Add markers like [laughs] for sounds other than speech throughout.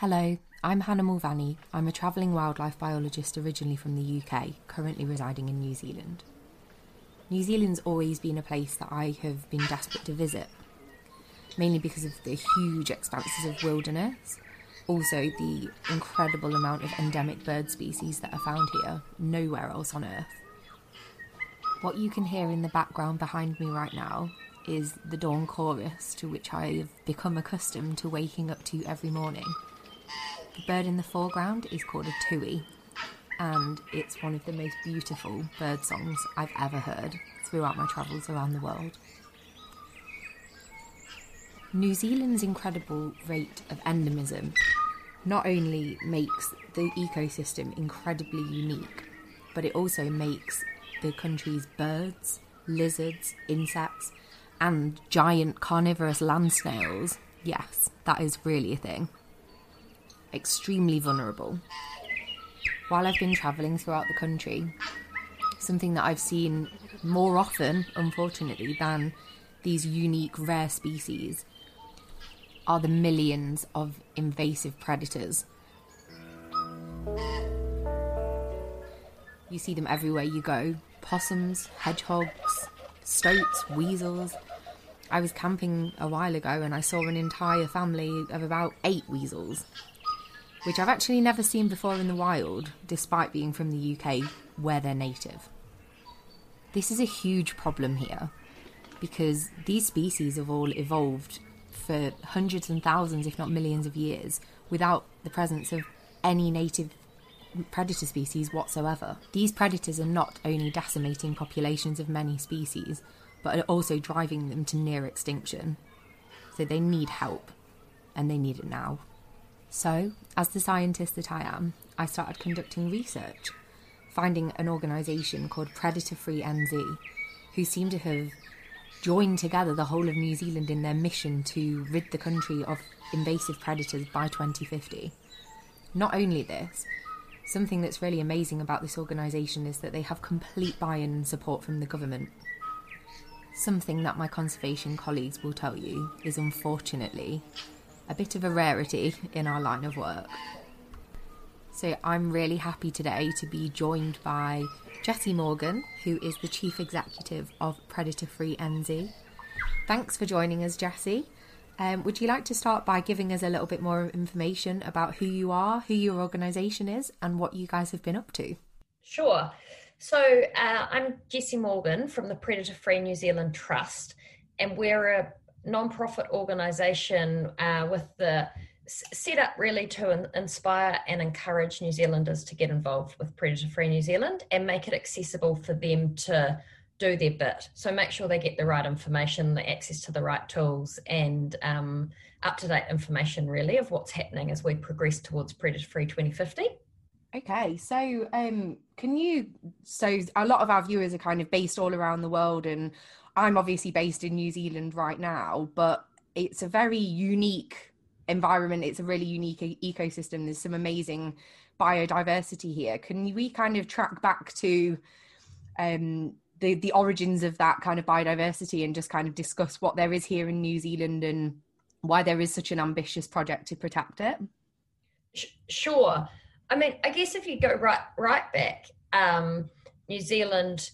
Hello, I'm Hannah Mulvaney. I'm a travelling wildlife biologist originally from the UK, currently residing in New Zealand. New Zealand's always been a place that I have been desperate to visit, mainly because of the huge expanses of wilderness, also the incredible amount of endemic bird species that are found here, nowhere else on Earth. What you can hear in the background behind me right now is the dawn chorus to which I have become accustomed to waking up to every morning. The bird in the foreground is called a tui, and it's one of the most beautiful bird songs I've ever heard throughout my travels around the world. New Zealand's incredible rate of endemism not only makes the ecosystem incredibly unique, but it also makes the country's birds, lizards, insects, and giant carnivorous land snails yes, that is really a thing extremely vulnerable. While I've been travelling throughout the country, something that I've seen more often, unfortunately, than these unique rare species are the millions of invasive predators. You see them everywhere you go possums, hedgehogs, stoats, weasels. I was camping a while ago and I saw an entire family of about eight weasels which I've actually never seen before in the wild, despite being from the UK, where they're native. This is a huge problem here, because these species have all evolved for hundreds and thousands, if not millions of years, without the presence of any native predator species whatsoever. These predators are not only decimating populations of many species, but are also driving them to near extinction. So they need help, and they need it now. So, as the scientist that I am, I started conducting research, finding an organisation called Predator Free NZ, who seem to have joined together the whole of New Zealand in their mission to rid the country of invasive predators by 2050. Not only this, something that's really amazing about this organisation is that they have complete buy in and support from the government. Something that my conservation colleagues will tell you is unfortunately a bit of a rarity in our line of work. So I'm really happy today to be joined by Jessie Morgan, who is the Chief Executive of Predator Free NZ. Thanks for joining us, Jessie. Um, would you like to start by giving us a little bit more information about who you are, who your organisation is, and what you guys have been up to? Sure. So uh, I'm Jessie Morgan from the Predator Free New Zealand Trust, and we're a non-profit organisation uh, with the set up really to inspire and encourage New Zealanders to get involved with Predator Free New Zealand and make it accessible for them to do their bit. So make sure they get the right information, the access to the right tools, and um, up to date information really of what's happening as we progress towards Predator Free 2050. Okay, so um, can you? So a lot of our viewers are kind of based all around the world, and I'm obviously based in New Zealand right now, but it's a very unique environment. It's a really unique ecosystem. There's some amazing biodiversity here. Can we kind of track back to um, the the origins of that kind of biodiversity and just kind of discuss what there is here in New Zealand and why there is such an ambitious project to protect it? Sure. I mean, I guess if you go right right back, um, New Zealand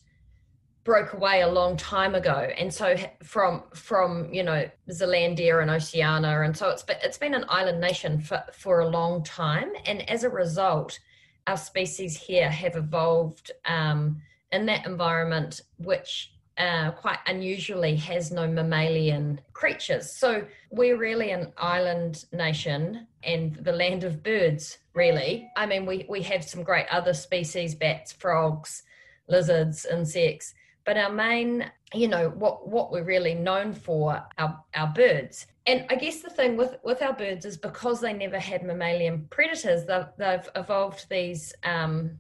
broke away a long time ago. And so from from you know zealandia and oceania and so it's been it's been an island nation for for a long time. And as a result our species here have evolved um, in that environment which uh, quite unusually has no mammalian creatures. So we're really an island nation and the land of birds really. I mean we we have some great other species bats frogs lizards insects but our main you know what what we're really known for our our birds. And i guess the thing with with our birds is because they never had mammalian predators they've, they've evolved these um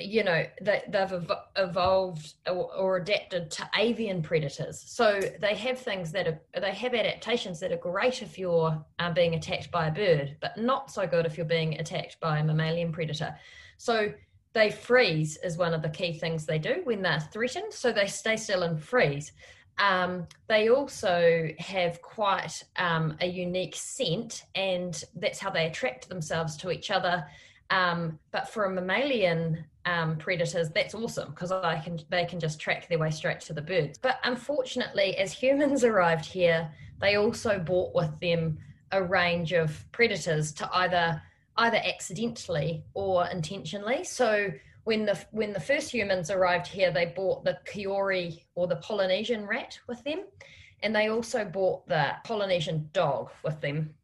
you know they, they've evolved or, or, adapted to avian predators. So they have things that are they have adaptations that are great if you're uh, being attacked by a bird but not so good if you're being attacked by a mammalian predator. So they freeze is one of the key things they do when they're threatened. So they stay still and freeze. Um, they also have quite um, a unique scent, and that's how they attract themselves to each other. Um, but for a mammalian um, predators, that's awesome because can they can just track their way straight to the birds. But unfortunately, as humans [laughs] arrived here, they also brought with them a range of predators to either either accidentally or intentionally. So when the when the first humans arrived here, they brought the Kiore or the Polynesian rat with them, and they also brought the Polynesian dog with them,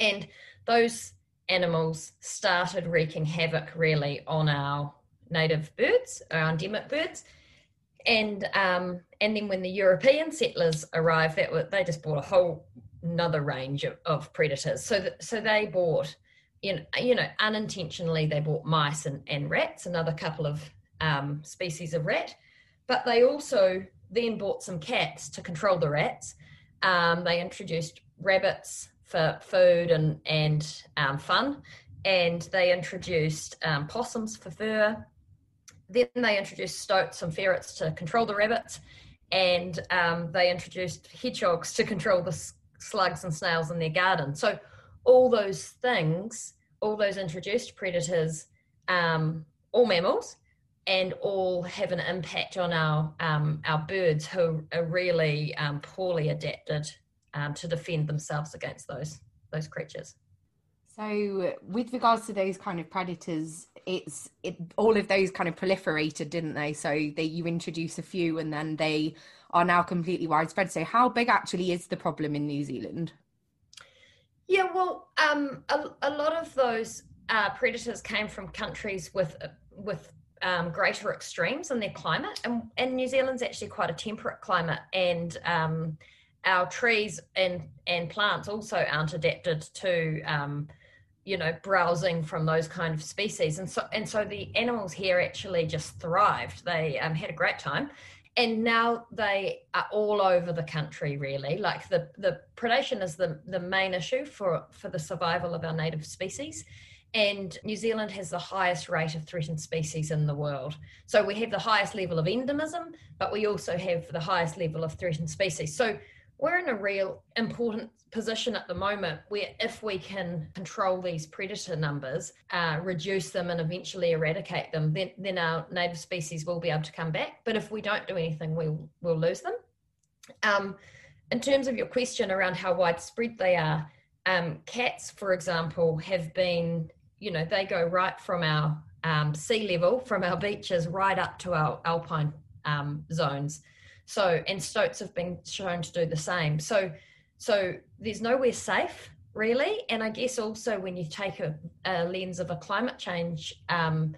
and those animals started wreaking havoc really on our native birds, our endemic birds. And um, and then when the European settlers arrived, that they just brought a whole another range of, of predators. So that, so they bought, you know, you know, unintentionally they bought mice and, and rats, another couple of um, species of rat, but they also then bought some cats to control the rats. Um, they introduced rabbits for food and and um, fun, and they introduced um, possums for fur. Then they introduced stoats and ferrets to control the rabbits, and um, they introduced hedgehogs to control the slugs and snails in their garden. So all those things, all those introduced predators, um, all mammals, and all have an impact on our um, our birds who are really um, poorly adapted um, to defend themselves against those those creatures. So, with regards to those kind of predators, it's it all of those kind of proliferated, didn't they? So they you introduce a few, and then they are now completely widespread. So, how big actually is the problem in New Zealand? Yeah, well, um, a, a lot of those uh, predators came from countries with with um, greater extremes in their climate, and, and New Zealand's actually quite a temperate climate, and um, our trees and and plants also aren't adapted to um, you know browsing from those kind of species and so and so the animals here actually just thrived. They um, had a great time and now they are all over the country really like the the predation is the the main issue for for the survival of our native species and New Zealand has the highest rate of threatened species in the world. So we have the highest level of endemism, but we also have the highest level of threatened species. So we're in a real important position at the moment where if we can control these predator numbers, uh, reduce them and eventually eradicate them, then, then our native species will be able to come back. But if we don't do anything, we'll, we'll lose them. Um, in terms of your question around how widespread they are, um, cats, for example, have been, you know, they go right from our um, sea level, from our beaches, right up to our alpine um, zones. So, and stoats have been shown to do the same. So, so there's nowhere safe really. And I guess also when you take a, a lens of a climate change um,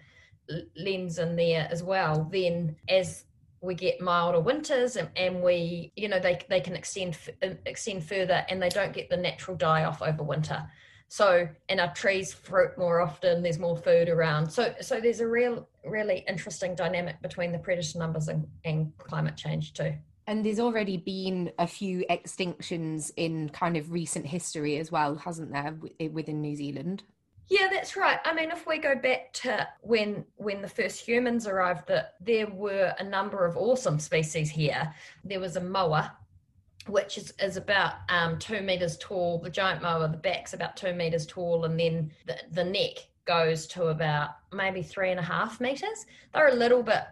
lens in there as well, then as we get milder winters and, and we, you know, they, they can extend extend further and they don't get the natural die off over winter. So, and our trees fruit more often. There's more food around. So, so there's a real, really interesting dynamic between the predator numbers and, and climate change too. And there's already been a few extinctions in kind of recent history as well, hasn't there, eh, within New Zealand? Yeah, that's right. I mean, if we go back to when when the first humans arrived, that there were a number of awesome species here. There was a moa, which is, is about um, two meters tall. The giant moa, the back's about two meters tall, and then the, the neck goes to about maybe three and a half meters. They're a little bit,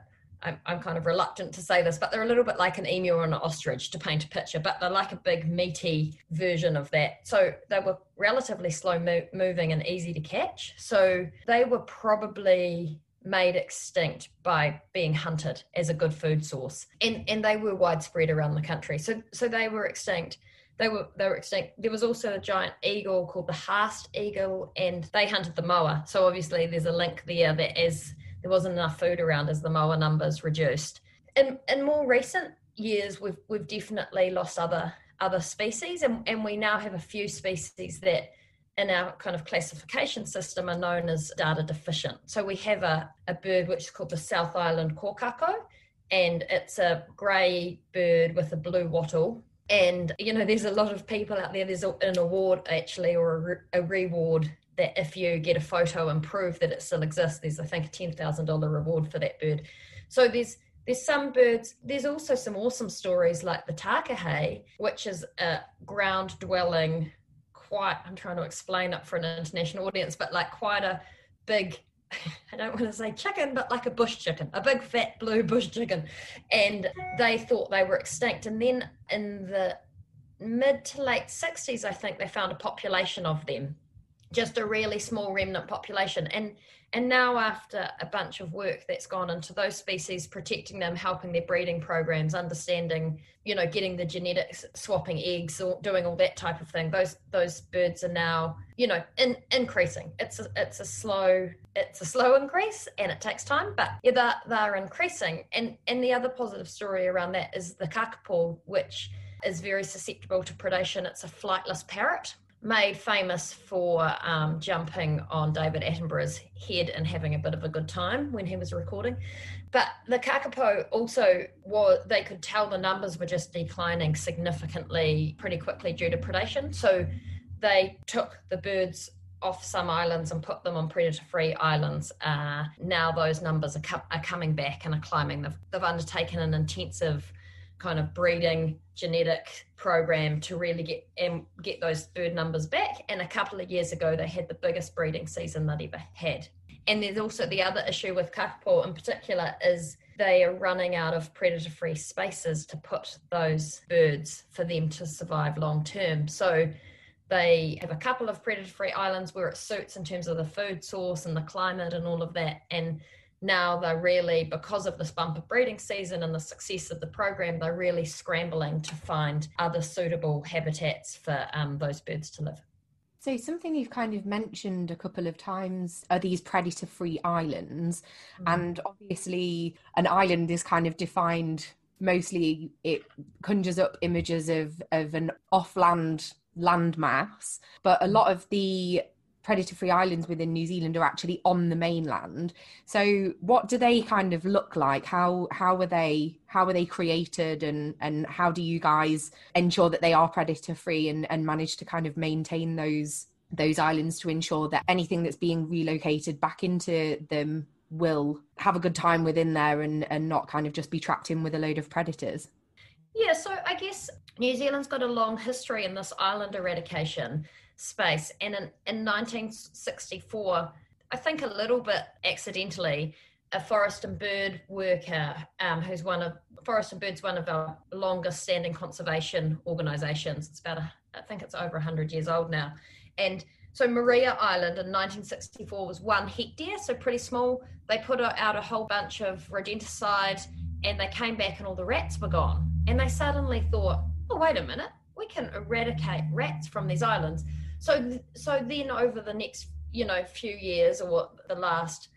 I'm, I'm kind of reluctant to say this, but they're a little bit like an emu or an ostrich to paint a picture, but they're like a big meaty version of that. So they were relatively slow mo- moving and easy to catch. So they were probably made extinct by being hunted as a good food source. And and they were widespread around the country. So so they were extinct. They were they were extinct. There was also a giant eagle called the haast eagle and they hunted the moa. So obviously there's a link there that as there wasn't enough food around as the moa numbers reduced. In in more recent years we've we've definitely lost other other species and, and we now have a few species that in our kind of classification system are known as data deficient. So we have a, a bird which is called the South Island kōkako, and it's a grey bird with a blue wattle. And, you know, there's a lot of people out there, there's an award actually, or a, a reward that if you get a photo and prove that it still exists, there's, I think, a $10,000 reward for that bird. So there's there's some birds, there's also some awesome stories like the takahe, which is a ground dwelling, quite, I'm trying to explain it for an international audience, but like quite a big [laughs] I don't want to say chicken, but like a bush chicken, a big fat blue bush chicken. And they thought they were extinct. And then in the mid to late 60s, I think they found a population of them, just a really small remnant population. And and now, after a bunch of work that's gone into those species, protecting them, helping their breeding programs, understanding, you know, getting the genetics, swapping eggs, or doing all that type of thing, those those birds are now, you know, in, increasing. It's a, it's a slow it's a slow increase, and it takes time, but yeah, they're, they're increasing. And and the other positive story around that is the kakapo, which is very susceptible to predation. It's a flightless parrot made famous for um, jumping on David Attenborough's head and having a bit of a good time when he was recording. But the kakapo also was, they could tell the numbers were just declining significantly pretty quickly due to predation. So they took the birds off some islands and put them on predator free islands. Uh, now those numbers are, co- are coming back and are climbing. They've, they've undertaken an intensive kind of breeding genetic program to really get and get those bird numbers back. And a couple of years ago, they had the biggest breeding season they'd ever had. And there's also the other issue with kakapo in particular is they are running out of predator free spaces to put those birds for them to survive long term. So they have a couple of predator free islands where it suits in terms of the food source and the climate and all of that. And now they're really because of this bumper breeding season and the success of the program they're really scrambling to find other suitable habitats for um, those birds to live. So something you've kind of mentioned a couple of times are these predator free islands. Mm-hmm. and obviously an island is kind of defined mostly it conjures up images of of an off-land landmass. But a lot of the predator free islands within New Zealand are actually on the mainland. So what do they kind of look like? How how are they how are they created and and how do you guys ensure that they are predator free and, and manage to kind of maintain those those islands to ensure that anything that's being relocated back into them will have a good time within there and, and not kind of just be trapped in with a load of predators? Yeah, so I guess New Zealand's got a long history in this island eradication space. And in, in 1964, I think a little bit accidentally, a forest and bird worker um, who's one of Forest and Bird's one of our longest standing conservation organisations. It's about, a, I think it's over 100 years old now. And so Maria Island in 1964 was one hectare, so pretty small. They put out a whole bunch of rodenticide and they came back and all the rats were gone. And they suddenly thought, oh, wait a minute, we can eradicate rats from these islands. So so then over the next you know few years or the last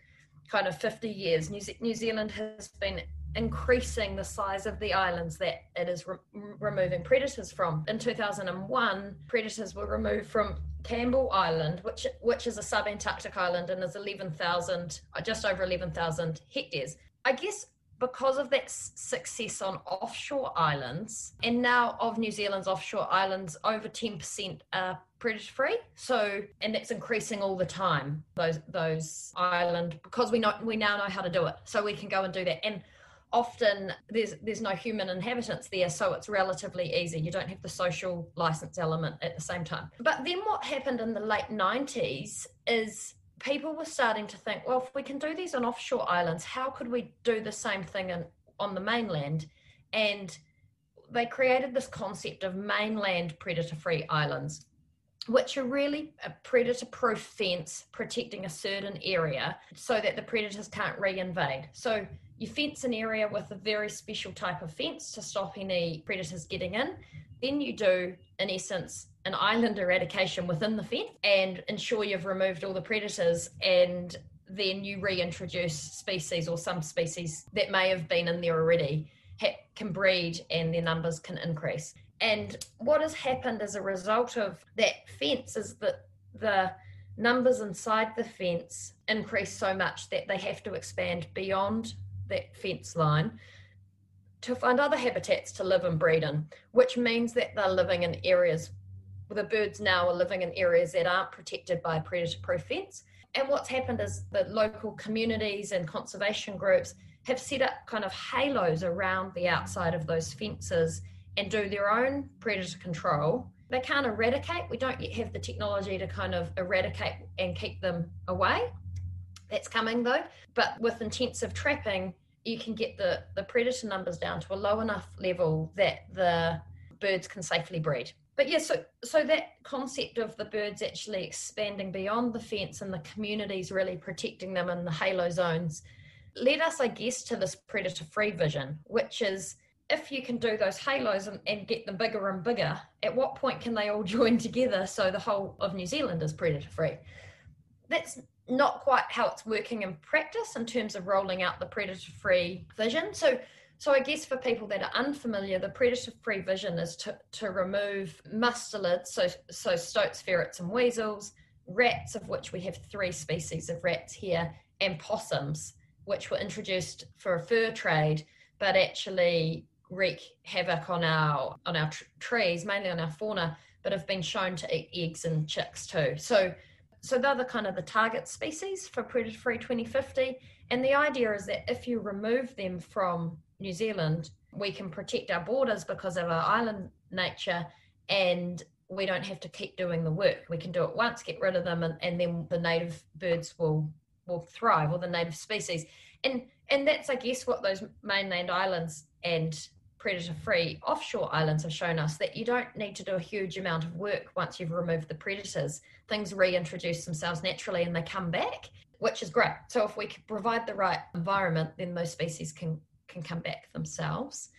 kind of 50 years, New, Ze- New Zealand has been increasing the size of the islands that it is re- removing predators from. In 2001, predators were removed from Campbell Island, which which is a sub-Antarctic island and is 11,000, uh, just over 11,000 hectares. I guess because of that success on offshore islands, and now of New Zealand's offshore islands, over 10% are predator free. So, and it's increasing all the time. Those those island because we know we now know how to do it, so we can go and do that. And often there's there's no human inhabitants there, so it's relatively easy. You don't have the social license element at the same time. But then what happened in the late 90s is people were starting to think, well, if we can do these on offshore islands, how could we do the same thing in, on the mainland? And they created this concept of mainland predator free islands, which are really a predator proof fence protecting a certain area so that the predators can't reinvade. So you fence an area with a very special type of fence to stop any predators getting in. Then you do, in essence, an island eradication within the fence and ensure you've removed all the predators and then you reintroduce species or some species that may have been in there already can breed and their numbers can increase. And what has happened as a result of that fence is that the numbers inside the fence increase so much that they have to expand beyond that fence line to find other habitats to live and breed in, which means that they're living in areas where the birds now are living in areas that aren't protected by a predator proof fence. And what's happened is the local communities and conservation groups have set up kind of halos around the outside of those fences and do their own predator control. They can't eradicate. We don't yet have the technology to kind of eradicate and keep them away. That's coming though. But with intensive trapping, you can get the, the predator numbers down to a low enough level that the birds can safely breed. But yeah, so so that concept of the birds actually expanding beyond the fence and the communities really protecting them in the halo zones led us, I guess, to this predator free vision, which is if you can do those halos and, and, get them bigger and bigger, at what point can they all [laughs] join together so the whole of New Zealand is predator free? That's not quite how it's working in practice in terms of rolling out the predator free vision. So so I guess for people that are unfamiliar, the predator free vision is to, to remove mustelids, so so stoats, ferrets, and weasels, rats, of which we have three species of rats here, and possums, which were introduced for a fur trade, but actually wreak havoc on our on our tr- trees, mainly on our fauna, but have been shown to eat eggs and chicks too. So so they're the kind of the target species for predator free 2050 and the idea is that if you remove them from new zealand we can protect our borders because of our island nature and we don't have to keep doing the work. We can do it once get rid of them and, and then the native birds will will thrive or the native species. And and that's i guess what those mainland islands and predator free offshore islands have shown us that you don't need to do a huge amount of work once you've removed the predators. Things reintroduce themselves naturally and they come back, which is great. So if we provide the right environment, then those species can can come back themselves.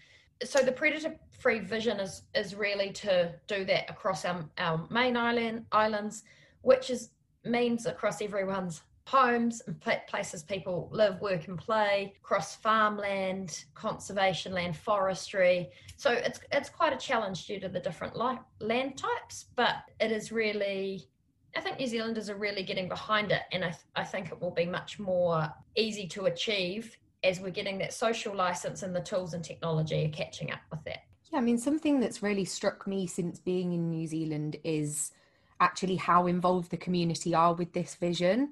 So the predator free vision is is really to do that across our, our main island islands, which is means across everyone's homes and places people live, work, and play, across farmland, conservation land, forestry. So it's it's quite a challenge due to the different land types, but it is really. I think New Zealanders are really getting behind it, and I, th- I think it will be much more easy to achieve as we're getting that social license and the tools and technology are catching up with that. Yeah, I mean, something that's really struck me since being in New Zealand is actually how involved the community are with this vision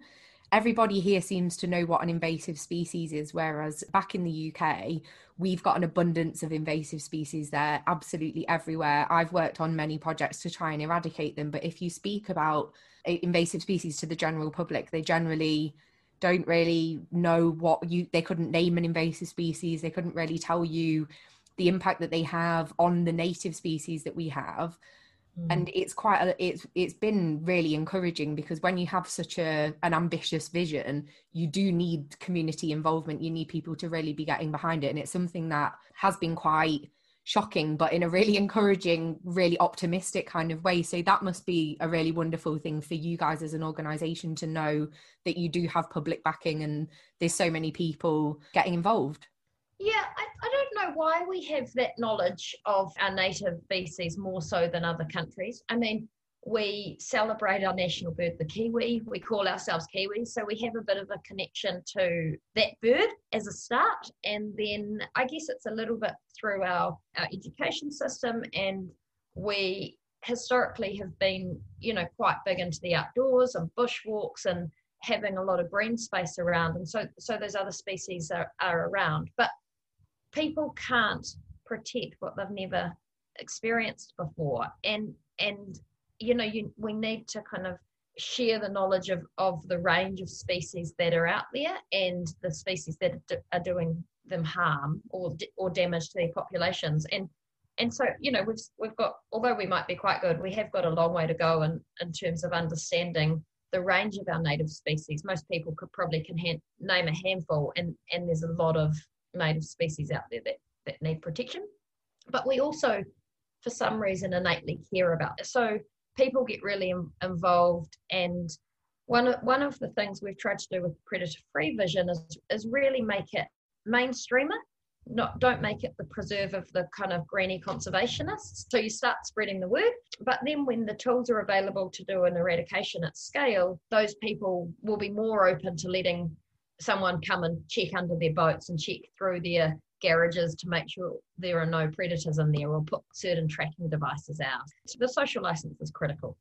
everybody here seems to know what an invasive species is, whereas back in the UK, we've got an abundance of invasive species there absolutely everywhere. I've worked on many projects to try and eradicate them, but if you speak about eh, invasive species to the general public, they generally don't really know what you they couldn't name an invasive species they couldn't really tell you the impact that they have on the native species that we have. And mm. it's quite a, it's it's been really encouraging because when you have such a an ambitious vision you do need community involvement. You need people to really be getting behind it. And it's something that has been quite shocking but in a really [laughs] encouraging really optimistic kind of way. So that must be a really wonderful thing for you guys as an organization to know that you do have public backing and there's so many people getting involved yeah, I, I don't know why we have that knowledge of our native species more so than other countries. I mean, we celebrate our national bird, the kiwi. We call ourselves Kiwis, so we have a bit of a connection to that bird as a start. And then I guess it's a little bit through our, our education system, and we historically have been, you know, quite big into the outdoors and bushwalks and having a lot of green space around. And so, so those other species are, are around. But people can't protect what they've never experienced before. And and you know you we need to kind of share the knowledge of of the range of species that are out there and the species that are doing them harm or or damage to their populations. And and so you know we've we've got although we might be quite good we have got a long way to go in in terms of understanding the range of our native species. Most people could probably can hand, name a handful and and there's a lot of native species out there that, that need protection. But we also, for some reason, innately care about it. So people get really Im- involved. And one of, one of the things we've tried to do with predator free vision is, is really make it mainstream it. Not, don't make it the preserve of the kind of greeny conservationists. So you start spreading the word, but then when the tools are available to do an eradication at scale, those people will be more open to letting someone come and check under their boats and check through their garages to make sure there are no predators in there or put certain tracking devices out. So the social license is critical.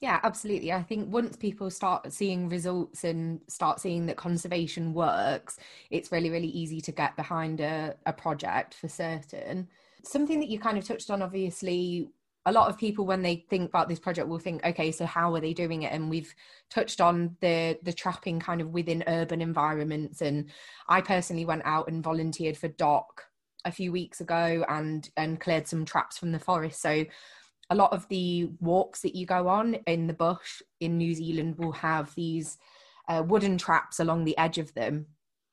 Yeah, absolutely. I think once people start seeing results and start seeing that conservation works, it's really, really easy to get behind a, a project for certain. Something that you kind of touched on, obviously, a lot of people when they think about this project will think okay so how are they doing it? And we've touched on the the trapping kind of within urban environments. And i personally went out and volunteered for DOC a few weeks ago and and cleared some traps from the forest. So a lot of the walks that you go on in the bush in New Zealand will have these uh, wooden traps along the edge of them.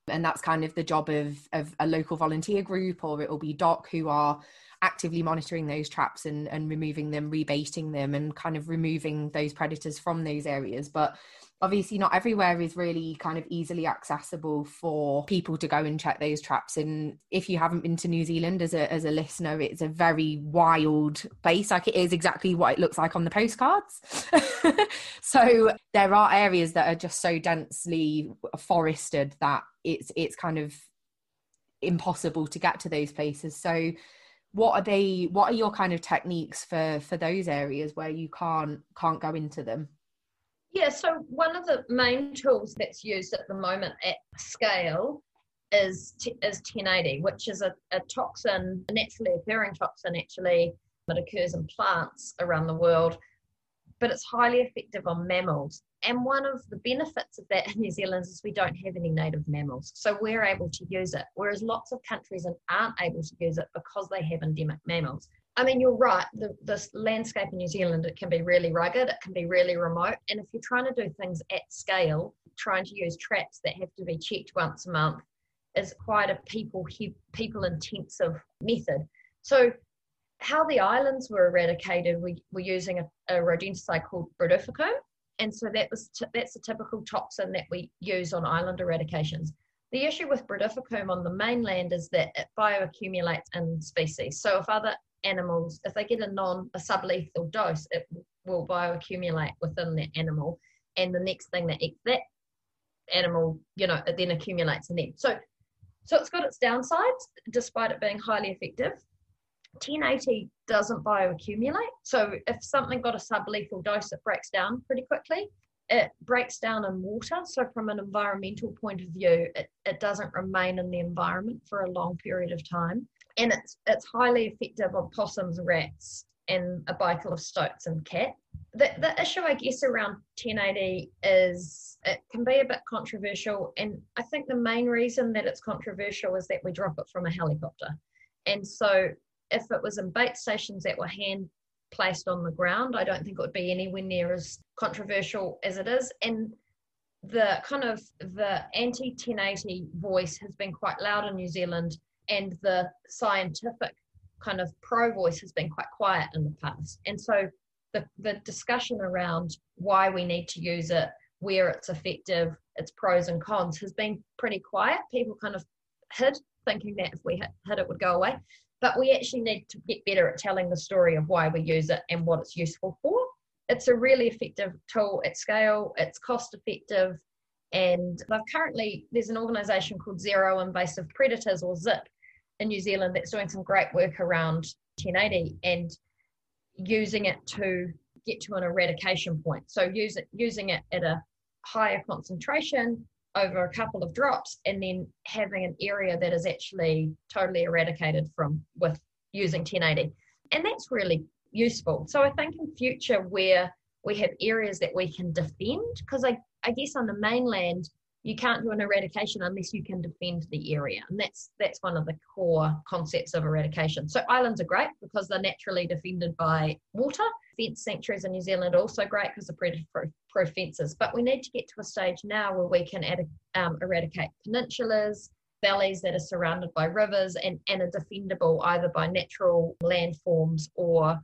And that's kind of the job of, of a local volunteer group, or it'll be DOC who are actively monitoring those traps and, and removing them, rebaiting them, and kind of removing those predators from those areas. But obviously not everywhere is really kind of easily accessible for people to go and check those traps. And if you haven't been to new zealand as a as a listener it's a very wild place. Like it is exactly what it looks like on the postcards. [laughs] So there are areas that are just so densely forested that it's it's kind of impossible to get to those places. So what are they what are your kind of techniques for for those areas where you can't can't go into them yeah, so one of the main tools that's used at the moment at scale is t- is 1080, which is a, a toxin, a naturally occurring toxin actually that occurs in plants around the world, but it's highly effective on mammals. And one of the benefits of that in New Zealand is we don't have any native mammals, so we're able to use it, whereas lots of countries aren't able to use it because they have endemic mammals. I mean, you're right. The, the landscape in New Zealand, it can be really rugged, it can be really remote. And if you're trying to do things at scale, trying to use traps that have to be checked once a month is quite a people people intensive method. So, how the islands were eradicated, we were using a, a rodenticide called brodifacoum, and so that was t- that's a typical toxin that we use on island eradications. The issue with brodifacoum on the mainland is that it bioaccumulates in species. So if other animals, if they get a non a sublethal dose, it will bioaccumulate within that animal, and the next thing that eats that animal, you know, it then accumulates in them. So, so it's got its downsides, despite it being highly effective. 1080 doesn't bioaccumulate. So if something got a sublethal dose, it breaks down pretty quickly. It breaks down in water. So from an environmental point of view, it, it doesn't remain in the environment for a long period of time and it's it's highly effective on possums, rats, and a bicycle of stoats and cat. The, the issue, I guess, around 1080 is it can be a bit controversial, and I think the main reason that it's controversial is that we drop it from a helicopter, and so if it was in bait stations that were hand placed on the ground, I don't think it would be anywhere near as controversial as it is, and the kind of the anti 1080 voice has been quite loud in New Zealand and the scientific kind of pro voice has been quite quiet in the past. And so the, the discussion around why we need to use it, where it's effective, its pros and cons has been pretty quiet. People kind of hid, thinking that if we hit it would go away. But we actually need to get better at telling the story of why we use it and what it's useful for. It's a really effective tool at scale, it's cost effective, and they've currently, there's an organization called Zero Invasive Predators or ZIP in New Zealand that's doing some great work around 1080 and using it to get to an eradication point. So use it, using it at a higher concentration over a couple of drops and then having an area that is actually totally eradicated from with using 1080. And that's really useful. So I think in future where we have areas that we can defend, because I I guess on the mainland, you can't do an eradication unless you can defend the area. And that's that's one of the core concepts of eradication. So islands are great because they're naturally defended by water. Fence sanctuaries in New Zealand are also great because of predator proof fences. But we need to get to a stage now where we can ad, um, eradicate peninsulas, valleys that are surrounded by rivers and, and are defendable either by natural landforms or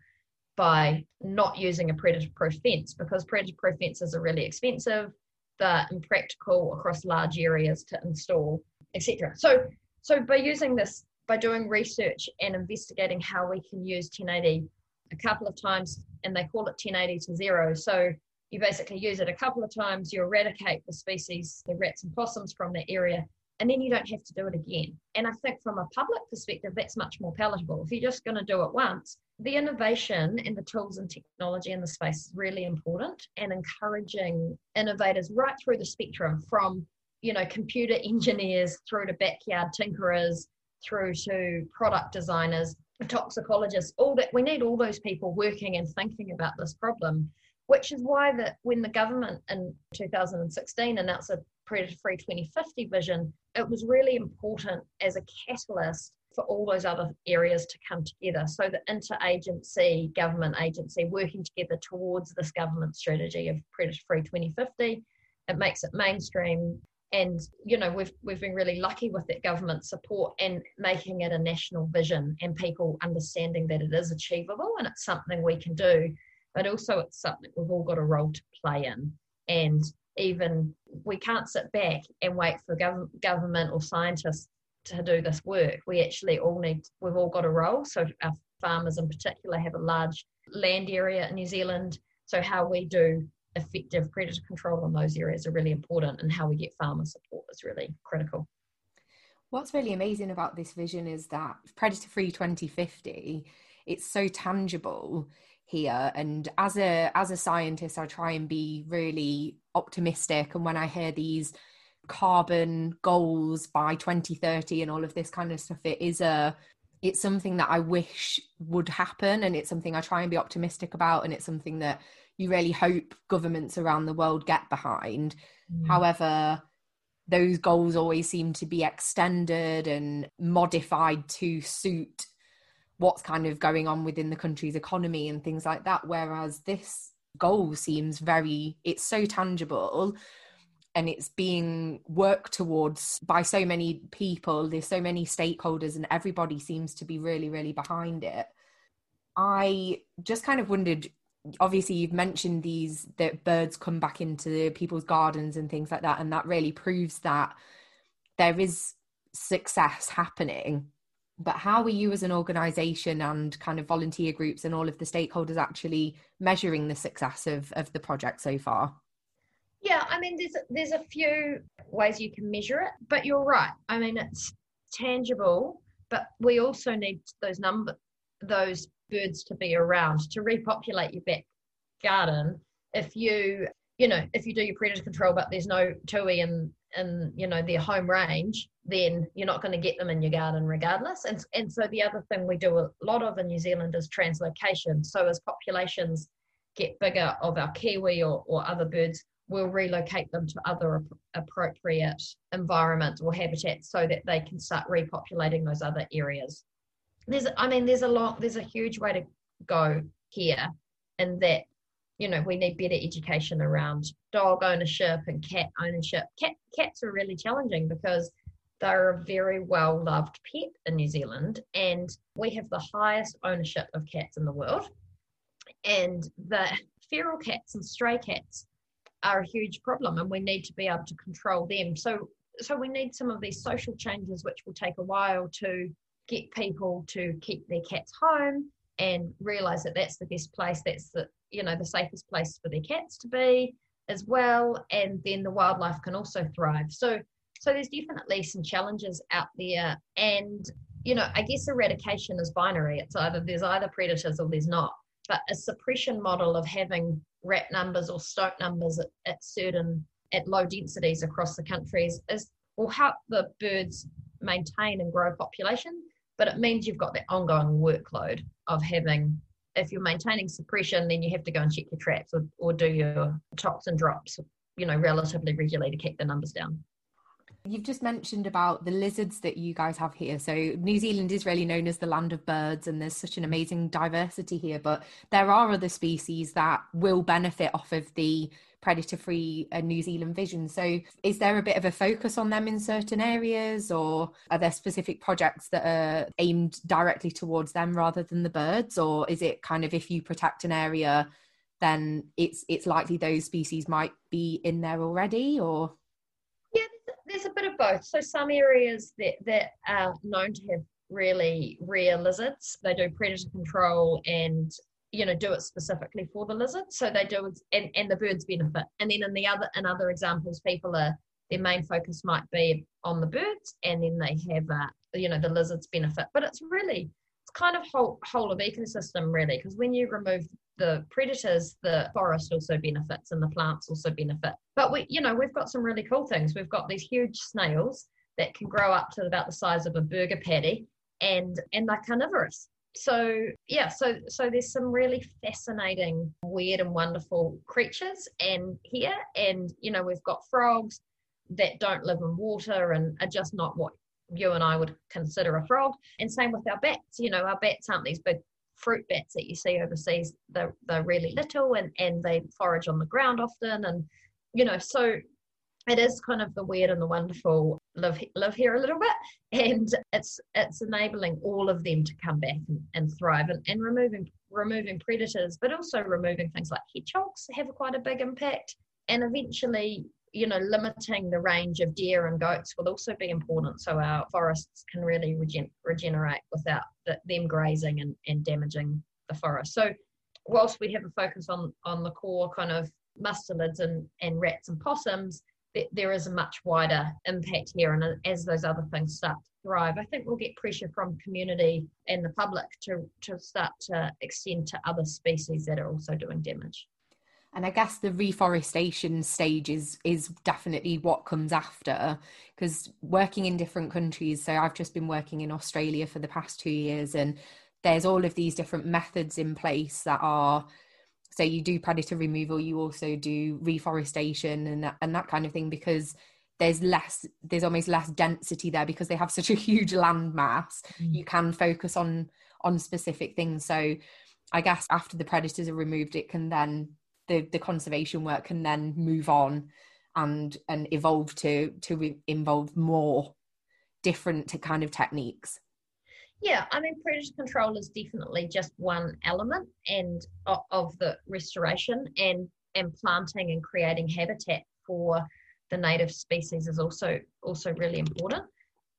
by not using a predator proof fence because predator proof fences are really expensive they're impractical across large areas to install, etc. So, so by using this, by doing research and investigating how we can use 1080 a couple of times, and they call it 1080 to zero. So you basically use it a couple of times, you eradicate the species, the rats and possums from that area, and then you don't have to do it again. And I think from a public perspective, that's much more palatable. If you're just going to do it once, the innovation and the tools and technology in the space is really important and encouraging innovators right through the spectrum from you know computer engineers through to backyard tinkerers through to product designers toxicologists all that we need all those people working and thinking about this problem which is why that when the government in 2016 announced a predator free 2050 vision it was really important as a catalyst for all those other areas to come together. So the interagency, government agency working together towards this government strategy of Predator Free 2050, it makes it mainstream. And you know we've we've been really lucky with that government support and making it a national vision and people understanding that it is achievable and it's something we can do, but also it's something we've all got a role to play in. And even we can't sit back and wait for gov- government or scientists to do this work. We actually all need, we've all got a role. So our farmers in particular have a large land area in New Zealand. So how we do effective predator control in those areas are really important and how we get farmer support is really critical. What's really amazing about this vision is that Predator Free 2050, it's so tangible here and as a as a scientist I try and be really optimistic and when I hear these carbon goals by 2030 and all of this kind of stuff it is a it's something that I wish would happen and it's something I try and be optimistic about and it's something that you really hope governments around the world get behind mm. however those goals always seem to be extended and modified to suit what's kind of going on within the country's economy and things like that whereas this goal seems very it's so tangible and it's being worked towards by so many people there's so many stakeholders and everybody seems to be really really behind it. I just kind of wondered obviously you've mentioned these that birds come back into people's gardens and things like that and that really proves that there is success happening. But how are you as an organization and kind of volunteer groups and all of the stakeholders actually measuring the success of, of the project so far yeah, I mean, there's there's a few ways you can measure it, but you're right. I mean, it's tangible, but we also need those number those birds to be around to repopulate your back garden. If you you know if you do your predator control, but there's no tui in in you know their home range, then you're not going to get them in your garden regardless. And and so the other thing we do a lot of in New Zealand is translocation. So as populations get bigger of our kiwi or, or other birds, we'll relocate them to other appropriate environments or habitats so that they can start repopulating those other areas. There's, I mean, there's a lot, there's a huge way to go here, and that, you know, we need better education around dog ownership and cat ownership. Cat, cats are really challenging because they're a very well loved pet in New Zealand, and we have the highest ownership of cats in the world. And the feral cats and stray cats are a huge problem and we need to be able to control them. So so we need some of these social changes which will take a while to get people to keep their cats home and realize that that's the best place that's the you know the safest place for their cats to be as well and then the wildlife can also thrive. So so there's definitely some challenges out there and you know i guess eradication is binary. It's either there's either predators or there's not. But a suppression model of having rat numbers or stoat numbers at, at certain at low densities across the countries is will help the birds maintain and grow population but it means you've got that ongoing workload of having if you're maintaining suppression then you have to go and check your traps or, or do your toxin drops you know relatively regularly to keep the numbers down You've just mentioned about the lizards that you guys have here. So, New Zealand is really known as the land of birds, and there's such an amazing diversity here. But there are other species that will benefit off of the predator free uh, New Zealand vision. So, is there a bit of a focus on them in certain areas, or are there specific projects that are aimed directly towards them rather than the birds? Or is it kind of if you protect an area, then it's it's likely those species might be in there already, or there's a bit of both. So some areas that that are known to have really rare lizards, they do predator control and you know do it specifically for the lizards. So they do and, and the birds benefit. And then in the other in other examples, people are their main focus might be on the birds, and then they have uh, you know the lizards benefit. But it's really it's kind of whole whole of ecosystem really, because when you remove the predators, the forest also benefits and the plants also benefit. But we, you know, we've got some really cool things. We've got these huge snails that can grow up to about the size of a burger patty and and they're carnivorous. So yeah, so so there's some really fascinating, weird and wonderful creatures and here and you know, we've got frogs that don't live in water and are just not what you and I would consider a frog. And same with our bats. You know, our bats aren't these big fruit bats that you see overseas. They're, they're really little and, and they forage on the ground often. And, you know, so it is kind of the weird and the wonderful live live here a little bit and it's it's enabling all of them to come back and, and thrive and, and removing removing predators but also removing things like hedgehogs have quite a big impact and eventually you know, limiting the range of deer and goats will also be important so our forests can really regen- regenerate without the, them grazing and, and damaging the forest. So, whilst we have a focus on, on the core kind of mustelids and, and rats and possums, th- there is a much wider impact here. And uh, as those other things start to thrive, I think we'll get pressure from community and the public to, to start to extend to other species that are also doing damage and i guess the reforestation stage is is definitely what comes after because working in different countries so i've just been working in australia for the past 2 years and there's all of these different methods in place that are so you do predator removal you also do reforestation and that, and that kind of thing because there's less there's almost less density there because they have [laughs] such a huge land mass mm. you can focus on on specific things so i guess after the predators are removed it can then the the conservation work can then move on and and evolve to to involve more different kind of techniques. Yeah i mean predator control is definitely just one element and of the restoration and and planting and creating habitat for the native species is also also really important.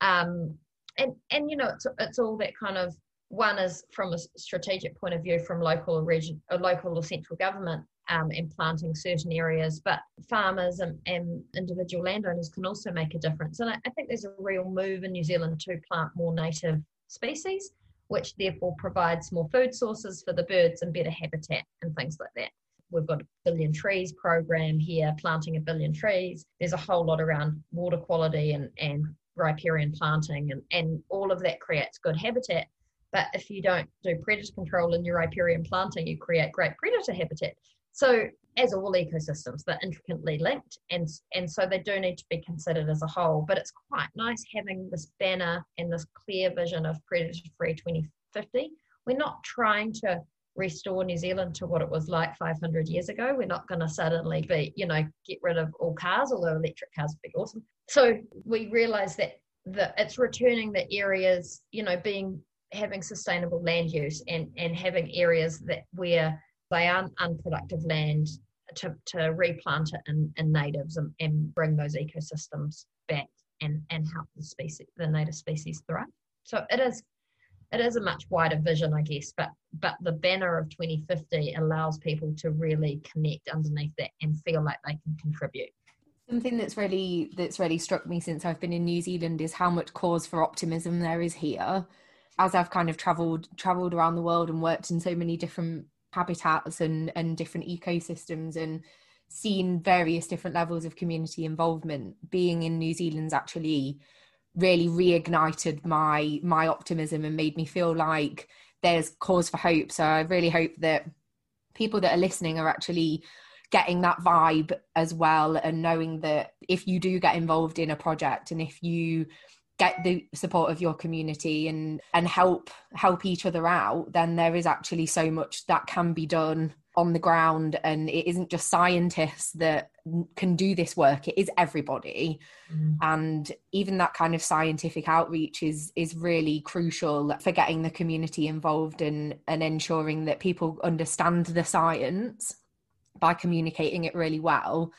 Um and and you know it's it's all that kind of one is from a strategic point of view from local or region or local or central government um, and planting certain areas, but farmers and, and, individual landowners can also make a difference. And I, I think there's a real move in New Zealand to plant more native species, which therefore provides more food sources for the birds and better habitat and things like that. We've got a billion trees program here, planting a billion trees. There's a whole lot around water quality and, and riparian planting, and, and all of that creates good habitat. But if you don't do predator control in your riparian planting, you create great predator habitat. So, as all ecosystems, they're intricately linked, and and so they do need to be considered as a whole. But it's quite nice having this banner and this clear vision of predator-free 2050. We're not trying to restore New Zealand to what it was like 500 years ago. We're not going to suddenly be, you know, get rid of all cars, although electric cars would be awesome. So we realise that it's returning the areas, you know, being having sustainable land use and and having areas that where they are unproductive land to, to replant it in, in natives and, and bring those ecosystems back and, and help the species the native species thrive. So it is it is a much wider vision, I guess, but but the banner of 2050 allows people to really connect underneath that and feel like they can contribute. Something that's really that's really struck me since I've been in New Zealand is how much cause for optimism there is here. As I've kind of travelled travelled around the world and worked in so many different habitats and and different ecosystems and seen various different levels of community involvement. Being in new zealand's actually really reignited my my optimism and made me feel like there's cause for hope. So i really hope that people that are listening are actually getting that vibe as well and knowing that if you do get involved in a project and if you get the support of your community and and help help each other out then there is actually so much that can be done on the ground and it isn't just scientists that can do this work it is everybody mm. and even that kind of scientific outreach is is really crucial for getting the community involved and and ensuring that people understand the science by communicating it really well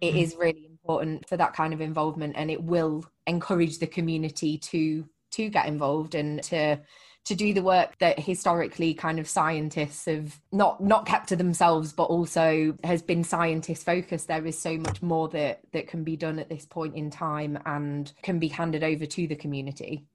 it mm. is really important for that kind of involvement and it will encourage the community to to get involved and to to do the work that historically kind of scientists have not not kept to themselves but also has been scientist focused. There is so much more that that can be done at this point in time and can be handed over to the community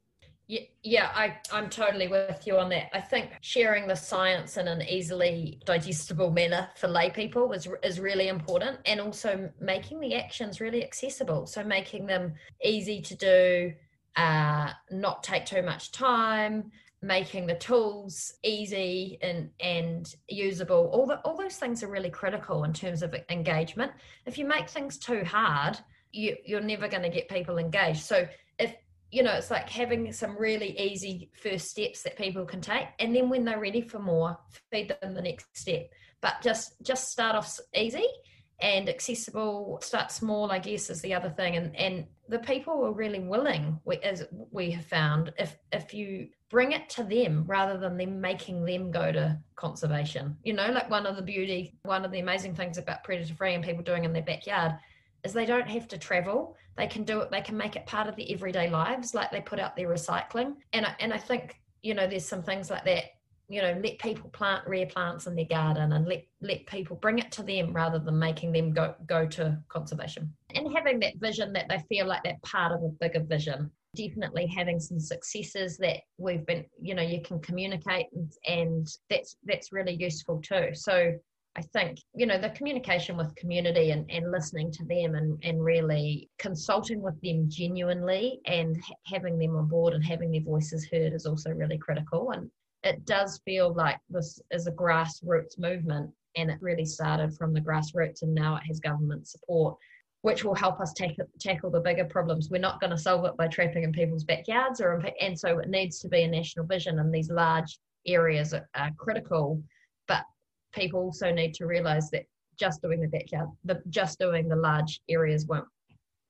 Yeah, I, I'm totally with you on that. I think sharing the science in an easily digestible manner for lay people is, is really important and also making the actions really accessible. So making them easy to do, uh, not take too much time, making the tools easy and and usable all the all those things are really critical in terms of engagement if you make things too hard you you're never going to get people engaged so if you know it's like having some really easy first steps that people can take. And then when they're ready for more feed them the next step. But just just start off easy and accessible. Start small i guess is the other thing. And and the people are really willing as we have found if if you bring it to them rather than them making them go to conservation. You know like one of the beauty one of the amazing things about predator free and people doing in their backyard is they don't have to travel. They can do it. They can make it part of their everyday lives, like they put out their recycling. And I, and I think you know there's some things like that. You know, let people plant rare plants in their garden and let let people bring it to them rather than making them go go to conservation. And having that vision that they feel like that part of a bigger vision. Definitely having some successes that we've been, you know, you can communicate and, and that's that's really useful too. So I think, you know, the communication with community and, and listening to them and, and really consulting with them genuinely and ha- having them on board and having their voices heard is also really critical. And it does feel like this is a grassroots movement and it really started from the grassroots and now it has government support which will help us tackle, tackle the bigger problems. We're not going to solve it by trapping in people's backyards, or and so it needs to be a national vision, and these large areas are, are critical. But people also need to realize that just doing the backyard, the just doing the large areas won't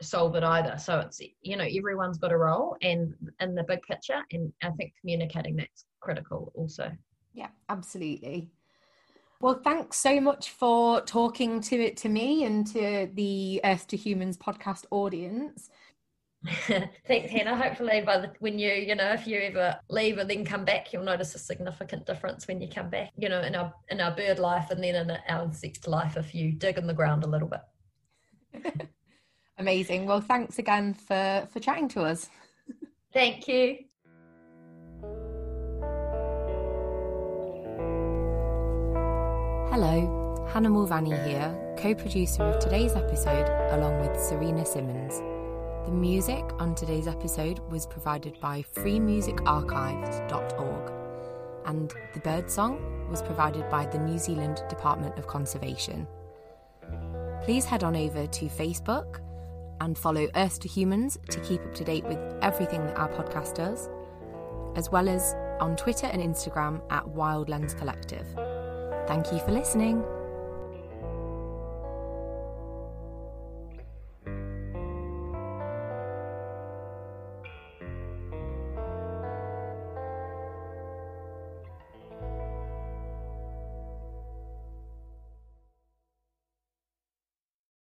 solve it either. So it's you know everyone's got a role and in the big picture, and I think communicating that's critical also. Yeah, absolutely. Well, thanks so much for talking to it to me and to the Earth to Humans podcast audience. [laughs] Thanks, Hannah. Hopefully, by the, when you, you know, if you ever leave and then come back, you'll notice a significant difference when you come back. You know, in our in our bird life and then in our insect life, if you dig in the ground a little bit. [laughs] Amazing. Well, thanks again for for chatting to us. [laughs] Thank you. Hello, Hannah Mulvaney here, co producer of today's episode, along with Serena Simmons. The music on today's episode was provided by freemusicarchives.org, and the bird song was provided by the New Zealand Department of Conservation. Please head on over to Facebook and follow Earth to Humans to keep up to date with everything that our podcast does, as well as on Twitter and Instagram at Wild Lens Collective. Thank you for listening.